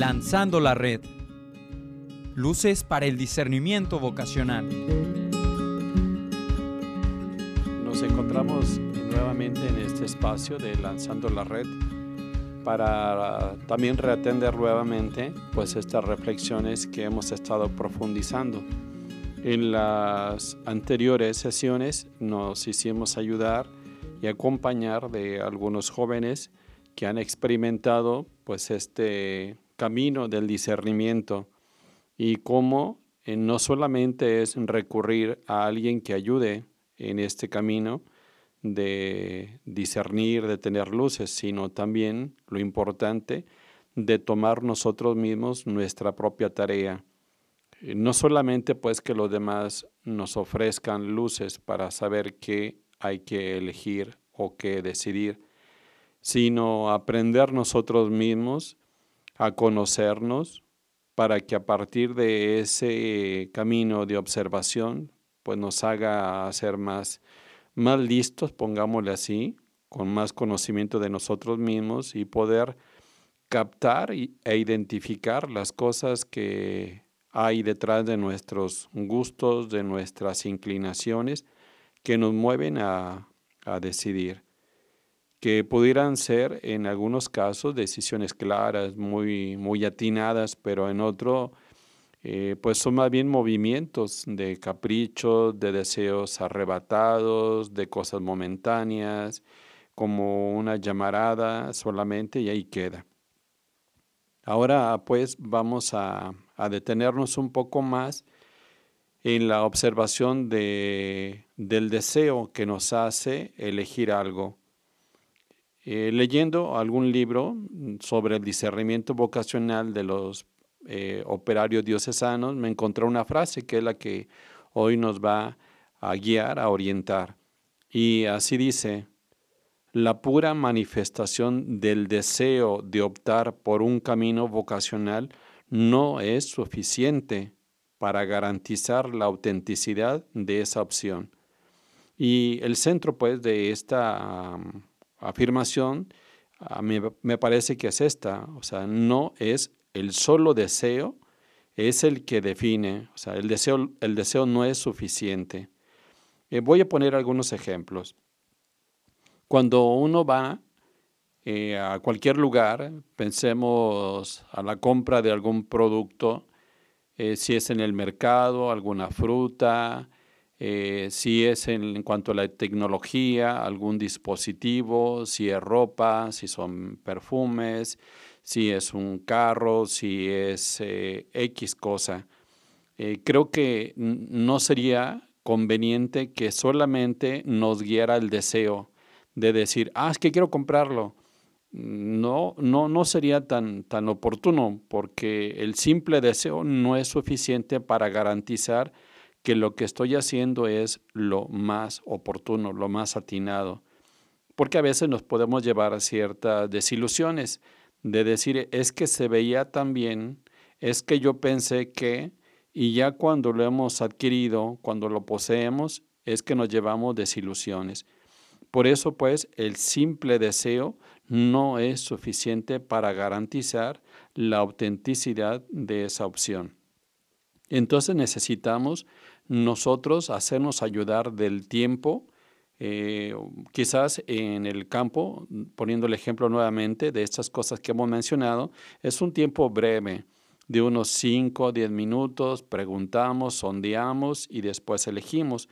Lanzando la red. Luces para el discernimiento vocacional. Nos encontramos nuevamente en este espacio de Lanzando la red para también reatender nuevamente pues estas reflexiones que hemos estado profundizando. En las anteriores sesiones nos hicimos ayudar y acompañar de algunos jóvenes que han experimentado pues este camino del discernimiento y cómo eh, no solamente es recurrir a alguien que ayude en este camino de discernir, de tener luces, sino también lo importante de tomar nosotros mismos nuestra propia tarea. Eh, no solamente pues que los demás nos ofrezcan luces para saber qué hay que elegir o qué decidir, sino aprender nosotros mismos a conocernos para que a partir de ese camino de observación pues nos haga ser más, más listos, pongámosle así, con más conocimiento de nosotros mismos y poder captar e identificar las cosas que hay detrás de nuestros gustos, de nuestras inclinaciones, que nos mueven a, a decidir que pudieran ser en algunos casos decisiones claras, muy, muy atinadas, pero en otro, eh, pues son más bien movimientos de caprichos, de deseos arrebatados, de cosas momentáneas, como una llamarada solamente y ahí queda. Ahora pues vamos a, a detenernos un poco más en la observación de, del deseo que nos hace elegir algo eh, leyendo algún libro sobre el discernimiento vocacional de los eh, operarios diocesanos, me encontré una frase que es la que hoy nos va a guiar, a orientar. Y así dice, la pura manifestación del deseo de optar por un camino vocacional no es suficiente para garantizar la autenticidad de esa opción. Y el centro pues de esta afirmación a mí me parece que es esta, o sea, no es el solo deseo, es el que define, o sea, el deseo, el deseo no es suficiente. Eh, voy a poner algunos ejemplos. Cuando uno va eh, a cualquier lugar, pensemos a la compra de algún producto, eh, si es en el mercado, alguna fruta, eh, si es en, cuanto a la tecnología, algún dispositivo, si es ropa, si son perfumes, si es un carro, si es eh, X cosa. Eh, creo que no sería conveniente que solamente nos guiara el deseo de decir, ah, es que quiero comprarlo. No, no, no sería tan, tan oportuno porque el simple deseo no es suficiente para garantizar que lo que estoy haciendo es lo más oportuno, lo más atinado. Porque a veces nos podemos llevar a ciertas desilusiones de decir, es que se veía tan bien, es que yo pensé que, y ya cuando lo hemos adquirido, cuando lo poseemos, es que nos llevamos desilusiones. Por eso, pues, el simple deseo no es suficiente para garantizar la autenticidad de esa opción. Entonces necesitamos nosotros hacernos ayudar del tiempo, eh, quizás en el campo, poniendo el ejemplo nuevamente de estas cosas que hemos mencionado, es un tiempo breve, de unos 5 o 10 minutos, preguntamos, sondeamos y después elegimos.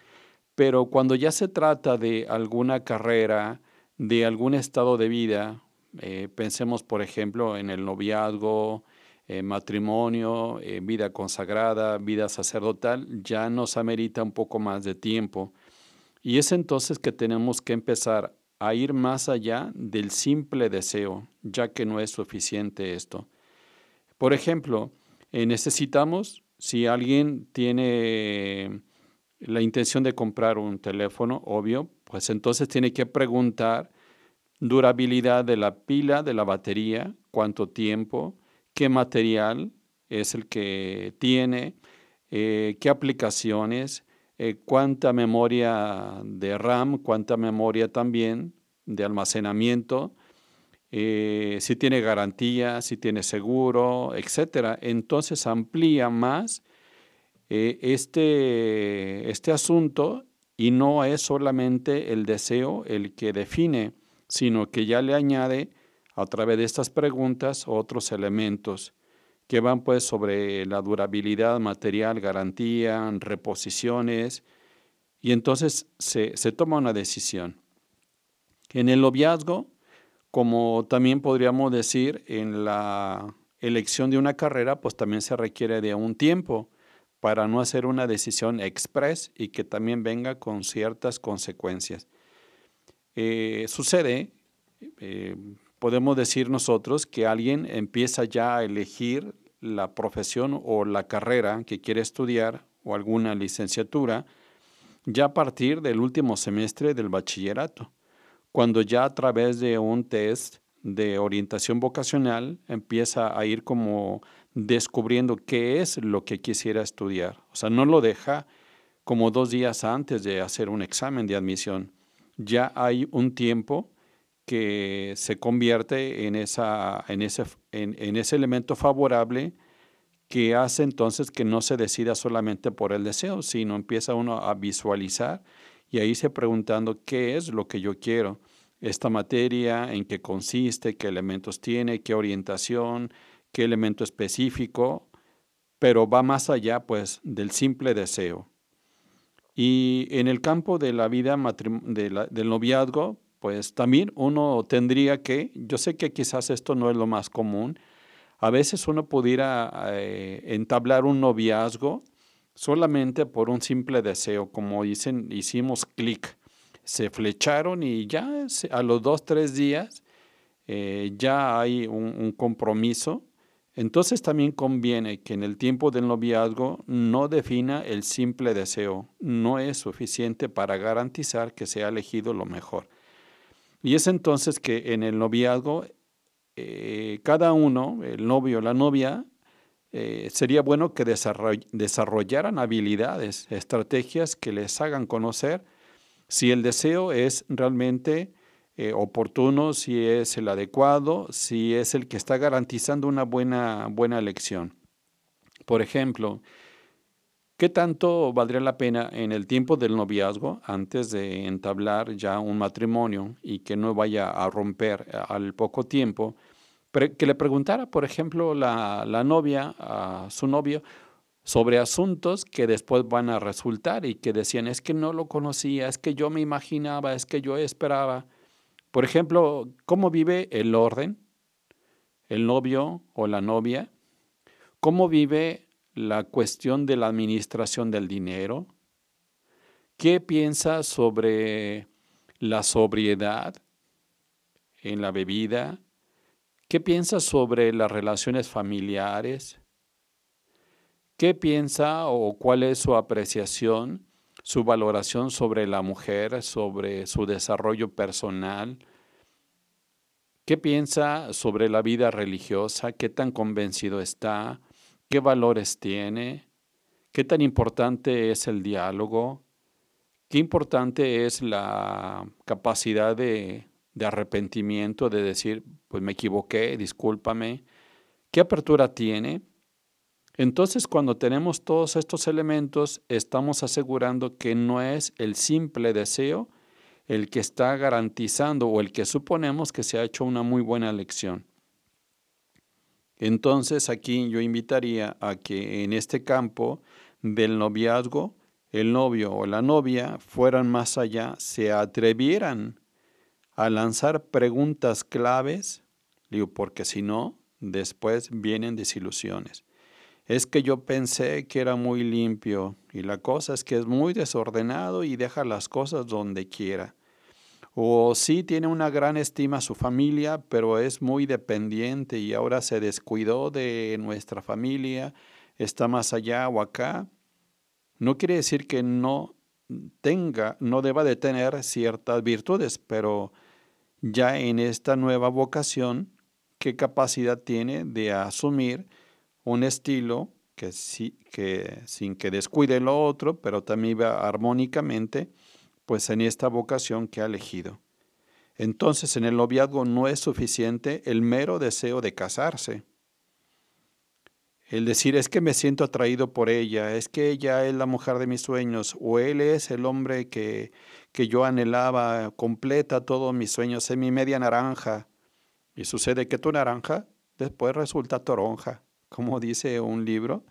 Pero cuando ya se trata de alguna carrera, de algún estado de vida, eh, pensemos por ejemplo en el noviazgo, eh, matrimonio, eh, vida consagrada, vida sacerdotal, ya nos amerita un poco más de tiempo. Y es entonces que tenemos que empezar a ir más allá del simple deseo, ya que no es suficiente esto. Por ejemplo, eh, necesitamos, si alguien tiene la intención de comprar un teléfono, obvio, pues entonces tiene que preguntar durabilidad de la pila, de la batería, cuánto tiempo, qué material es el que tiene, eh, qué aplicaciones, eh, cuánta memoria de RAM, cuánta memoria también de almacenamiento eh, si tiene garantía, si tiene seguro, etc. Entonces amplía más este, este asunto y no es solamente el deseo el que define, sino que ya le añade a través de estas preguntas otros elementos que van pues sobre la durabilidad material, garantía, reposiciones, y entonces se, se toma una decisión. En el noviazgo, como también podríamos decir en la elección de una carrera, pues también se requiere de un tiempo para no hacer una decisión express y que también venga con ciertas consecuencias. Eh, sucede, eh, podemos decir nosotros, que alguien empieza ya a elegir la profesión o la carrera que quiere estudiar o alguna licenciatura ya a partir del último semestre del bachillerato, cuando ya a través de un test de orientación vocacional empieza a ir como descubriendo qué es lo que quisiera estudiar. O sea, no lo deja como dos días antes de hacer un examen de admisión. Ya hay un tiempo que se convierte en, esa, en, ese, en, ese elemento favorable que hace entonces que no se decida solamente por el deseo, sino empieza uno a visualizar y ahí se preguntando qué es lo que yo quiero, esta materia, en qué consiste, qué elementos tiene, qué orientación, qué elemento específico, pero va más allá pues del simple deseo. Y en el campo de la vida del noviazgo, pues también uno tendría que, yo sé que quizás esto no es lo más común, a veces uno pudiera eh, entablar un noviazgo solamente por un simple deseo, como dicen, hicimos clic, se flecharon y ya a los dos, tres días eh, ya hay un compromiso entonces también conviene que en el tiempo del noviazgo no defina el simple deseo, no es suficiente para garantizar que sea elegido lo mejor. Y es entonces que en el noviazgo eh, cada uno, el novio o la novia, eh, sería bueno que desarrollaran habilidades, estrategias que les hagan conocer si el deseo es realmente eh, oportuno, si es el adecuado, si es el que está garantizando una buena, buena elección. Por ejemplo, ¿qué tanto valdría la pena en el tiempo del noviazgo, antes de entablar ya un matrimonio y que no vaya a romper al poco tiempo, que le preguntara, por ejemplo, la, la novia a su novio, sobre asuntos que después van a resultar y que decían, es que no lo conocía, es que yo me imaginaba, es que yo esperaba. Por ejemplo, ¿cómo vive el orden? El novio o la novia. ¿Cómo vive la cuestión de la administración del dinero? ¿Qué piensa sobre la sobriedad en la bebida? ¿Qué piensa sobre las relaciones familiares? ¿Qué piensa o cuál es su apreciación su valoración sobre la mujer, sobre su desarrollo personal. ¿Qué piensa sobre la vida religiosa? ¿Qué tan convencido está? ¿Qué valores tiene? ¿Qué tan importante es el diálogo? ¿Qué importante es la capacidad de, de arrepentimiento, de decir, pues me equivoqué, discúlpame? ¿Qué apertura tiene? Entonces, cuando tenemos todos estos elementos, estamos asegurando que no es el simple deseo el que está garantizando o el que suponemos que se ha hecho una muy buena elección. Entonces, aquí yo invitaría a que en este campo del noviazgo, el novio o la novia fueran más allá, se atrevieran a lanzar preguntas claves, porque si no, después vienen desilusiones es que yo pensé que era muy limpio y la cosa es que es muy desordenado y deja las cosas donde quiera. O sí tiene una gran estima a su familia, pero es muy dependiente y ahora se descuidó de nuestra familia, está más allá o acá. No quiere decir que no tenga, no deba de tener ciertas virtudes, pero ya en esta nueva vocación, ¿qué capacidad tiene de asumir un estilo que, sí, que sin que descuide lo otro, pero también va armónicamente, pues en esta vocación que ha elegido. Entonces en el noviazgo no es suficiente el mero deseo de casarse. El decir es que me siento atraído por ella, es que ella es la mujer de mis sueños, o él es el hombre que, que yo anhelaba, completa todos mis sueños, es mi media naranja. Y sucede que tu naranja después resulta toronja, como dice un libro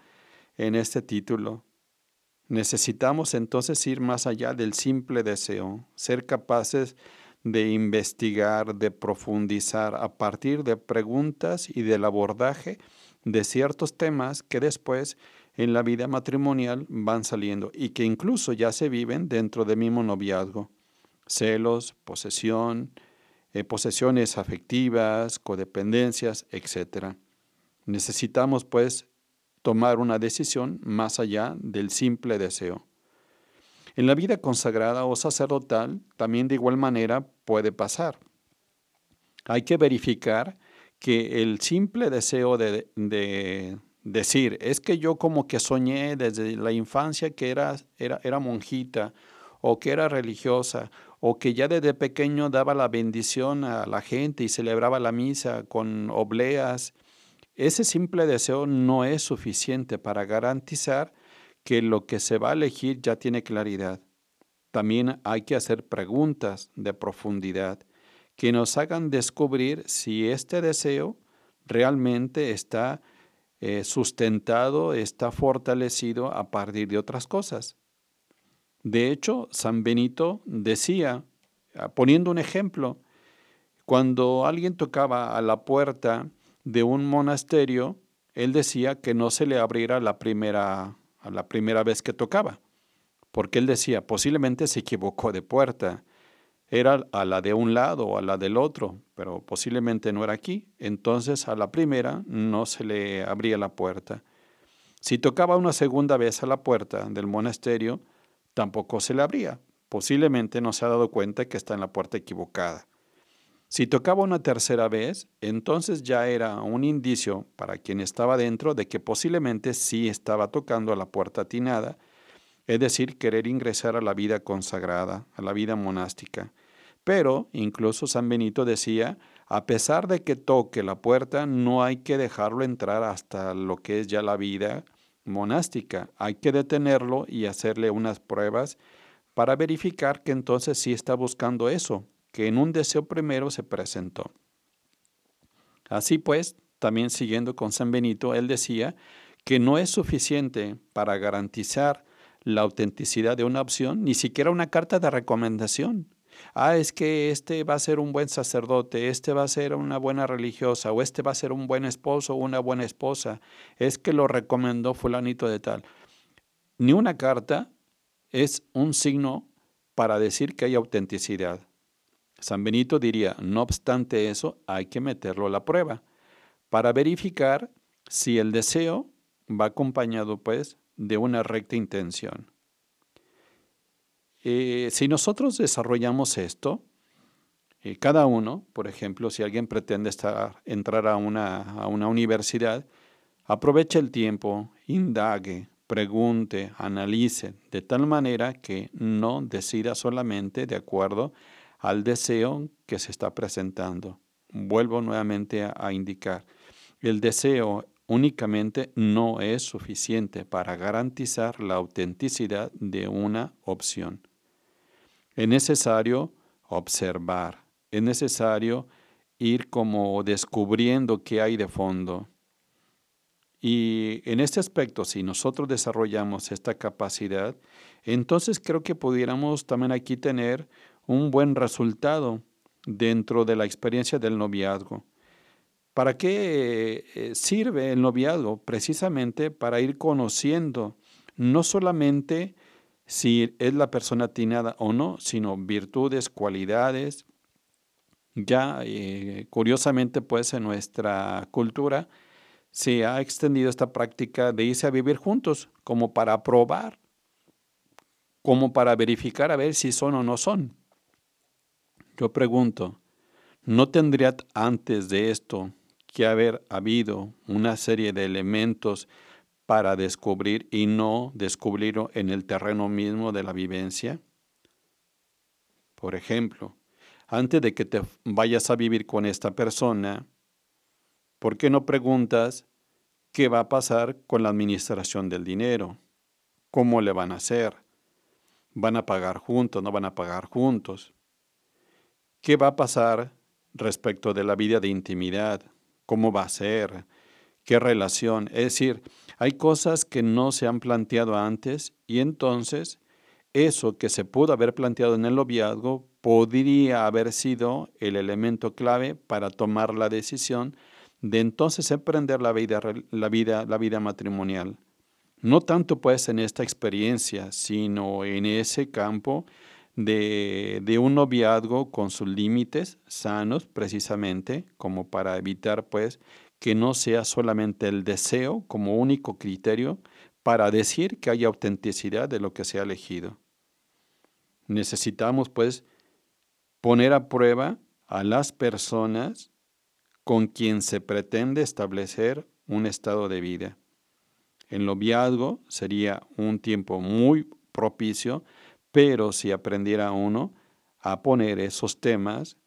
en este título. Necesitamos entonces ir más allá del simple deseo, ser capaces de investigar, de profundizar a partir de preguntas y del abordaje de ciertos temas que después en la vida matrimonial van saliendo y que incluso ya se viven dentro del mismo noviazgo. Celos, posesión, eh, posesiones afectivas, codependencias, etc. Necesitamos pues tomar una decisión más allá del simple deseo. En la vida consagrada o sacerdotal también de igual manera puede pasar. Hay que verificar que el simple deseo de, decir, es que yo como que soñé desde la infancia que era, era, era monjita o que era religiosa o que ya desde pequeño daba la bendición a la gente y celebraba la misa con obleas, ese simple deseo no es suficiente para garantizar que lo que se va a elegir ya tiene claridad. También hay que hacer preguntas de profundidad que nos hagan descubrir si este deseo realmente está eh, sustentado, está fortalecido a partir de otras cosas. De hecho, San Benito decía, ah, poniendo un ejemplo, cuando alguien tocaba a la puerta de un monasterio, él decía que no se le abriera la primera, a la primera vez que tocaba, porque él decía, posiblemente se equivocó de puerta, era a la de un lado o a la del otro, pero posiblemente no era aquí. Entonces a la primera no se le abría la puerta. Si tocaba una segunda vez a la puerta del monasterio, tampoco se le abría. Posiblemente no se ha dado cuenta que está en la puerta equivocada. Si tocaba una tercera vez, entonces ya era un indicio para quien estaba dentro de que posiblemente sí estaba tocando a la puerta atinada es decir, querer ingresar a la vida consagrada, a la vida monástica. Pero incluso San Benito decía, a pesar de que toque la puerta, no hay que dejarlo entrar hasta lo que es ya la vida monástica. Hay que detenerlo y hacerle unas pruebas para verificar que entonces sí está buscando eso, que en un deseo primero se presentó. Así pues, también siguiendo con San Benito, él decía que no es suficiente para garantizar la autenticidad de una opción, ni siquiera una carta de recomendación. Ah, es que este va a ser un buen sacerdote, este va a ser una buena religiosa, o este va a ser un buen esposo o una buena esposa. Es que lo recomendó fulanito de tal. Ni una carta es un signo para decir que hay autenticidad. San Benito diría, no obstante eso, hay que meterlo a la prueba para verificar si el deseo va acompañado pues de una recta intención. Eh, si nosotros desarrollamos esto, eh, cada uno, por ejemplo, si alguien pretende estar, entrar a una, a una universidad, aproveche el tiempo, indague, pregunte, analice, de tal manera que no decida solamente de acuerdo al deseo que se está presentando. Vuelvo nuevamente a indicar, el deseo únicamente no es suficiente para garantizar la autenticidad de una opción. Es necesario observar, es necesario ir como descubriendo qué hay de fondo. Y en este aspecto, si nosotros desarrollamos esta capacidad, entonces creo que pudiéramos también aquí tener un buen resultado dentro de la experiencia del noviazgo. ¿Para qué eh, sirve el noviazgo? Precisamente para ir conociendo no solamente si es la persona atinada o no, sino virtudes, cualidades. Ya, eh, curiosamente, pues en nuestra cultura se ha extendido esta práctica de irse a vivir juntos, como para probar, como para verificar a ver si son o no son. Yo pregunto, ¿no tendría antes de esto que haber habido una serie de elementos para descubrir y no descubrirlo en el terreno mismo de la vivencia? Por ejemplo, antes de que te vayas a vivir con esta persona, ¿por qué no preguntas qué va a pasar con la administración del dinero? ¿Cómo le van a hacer? ¿Van a pagar juntos? ¿No van a pagar juntos? ¿Qué va a pasar respecto de la vida de intimidad? ¿Cómo va a ser? ¿Qué relación? Es decir, hay cosas que no se han planteado antes y entonces eso que se pudo haber planteado en el noviazgo podría haber sido el elemento clave para tomar la decisión de entonces emprender la vida, la vida, la vida matrimonial. No tanto pues en esta experiencia, sino en ese campo de, de un noviazgo con sus límites sanos precisamente, como para evitar pues que no sea solamente el deseo como único criterio para decir que hay autenticidad de lo que se ha elegido. Necesitamos pues poner a prueba a las personas con quien se pretende establecer un estado de vida. El noviazgo sería un tiempo muy propicio, pero si aprendiera uno a poner esos temas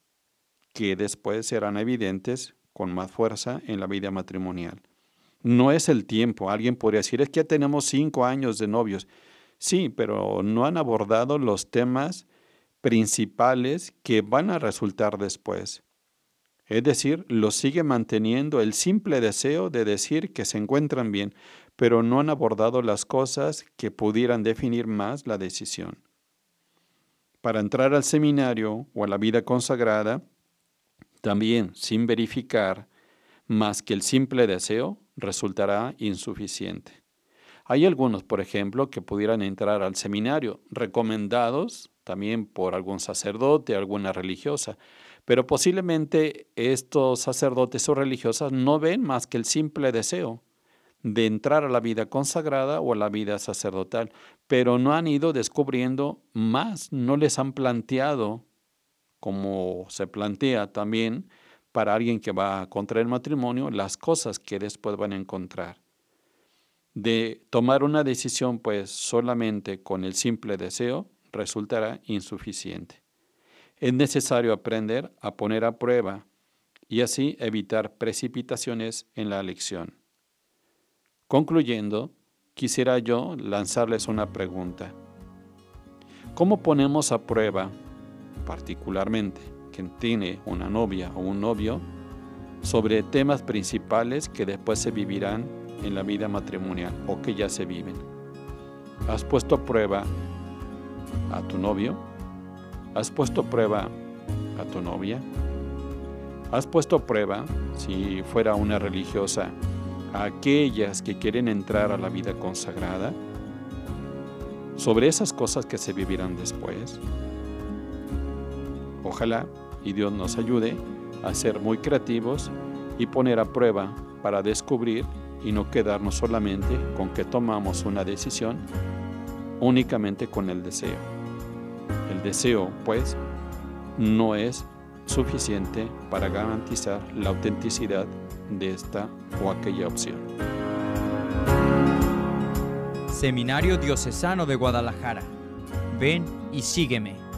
que después serán evidentes con más fuerza en la vida matrimonial. No es el tiempo. Alguien podría decir, es que ya tenemos cinco años de novios. Sí, pero no han abordado los temas principales que van a resultar después. Es decir, lo sigue manteniendo el simple deseo de decir que se encuentran bien, pero no han abordado las cosas que pudieran definir más la decisión. Para entrar al seminario o a la vida consagrada, también sin verificar más que el simple deseo, resultará insuficiente. Hay algunos, por ejemplo, que pudieran entrar al seminario, recomendados también por algún sacerdote, alguna religiosa, pero posiblemente estos sacerdotes o religiosas no ven más que el simple deseo de entrar a la vida consagrada o a la vida sacerdotal, pero no han ido descubriendo más, no les han planteado, como se plantea también para alguien que va contra el matrimonio, las cosas que después van a encontrar de tomar una decisión pues solamente con el simple deseo resultará insuficiente. Es necesario aprender a poner a prueba y así evitar precipitaciones en la elección. Concluyendo, quisiera yo lanzarles una pregunta. ¿Cómo ponemos a prueba, particularmente quien tiene una novia o un novio, sobre temas principales que después se vivirán en la vida matrimonial o que ya se viven. ¿Has puesto a prueba a tu novio? ¿Has puesto a prueba a tu novia? ¿Has puesto a prueba, si fuera una religiosa, a aquellas que quieren entrar a la vida consagrada? Sobre esas cosas que se vivirán después. Ojalá y Dios nos ayude a ser muy creativos y poner a prueba para descubrir y no quedarnos solamente con que tomamos una decisión únicamente con el deseo. El deseo, pues, no es suficiente para garantizar la autenticidad de esta o aquella opción. Seminario Diocesano de Guadalajara. Ven y sígueme.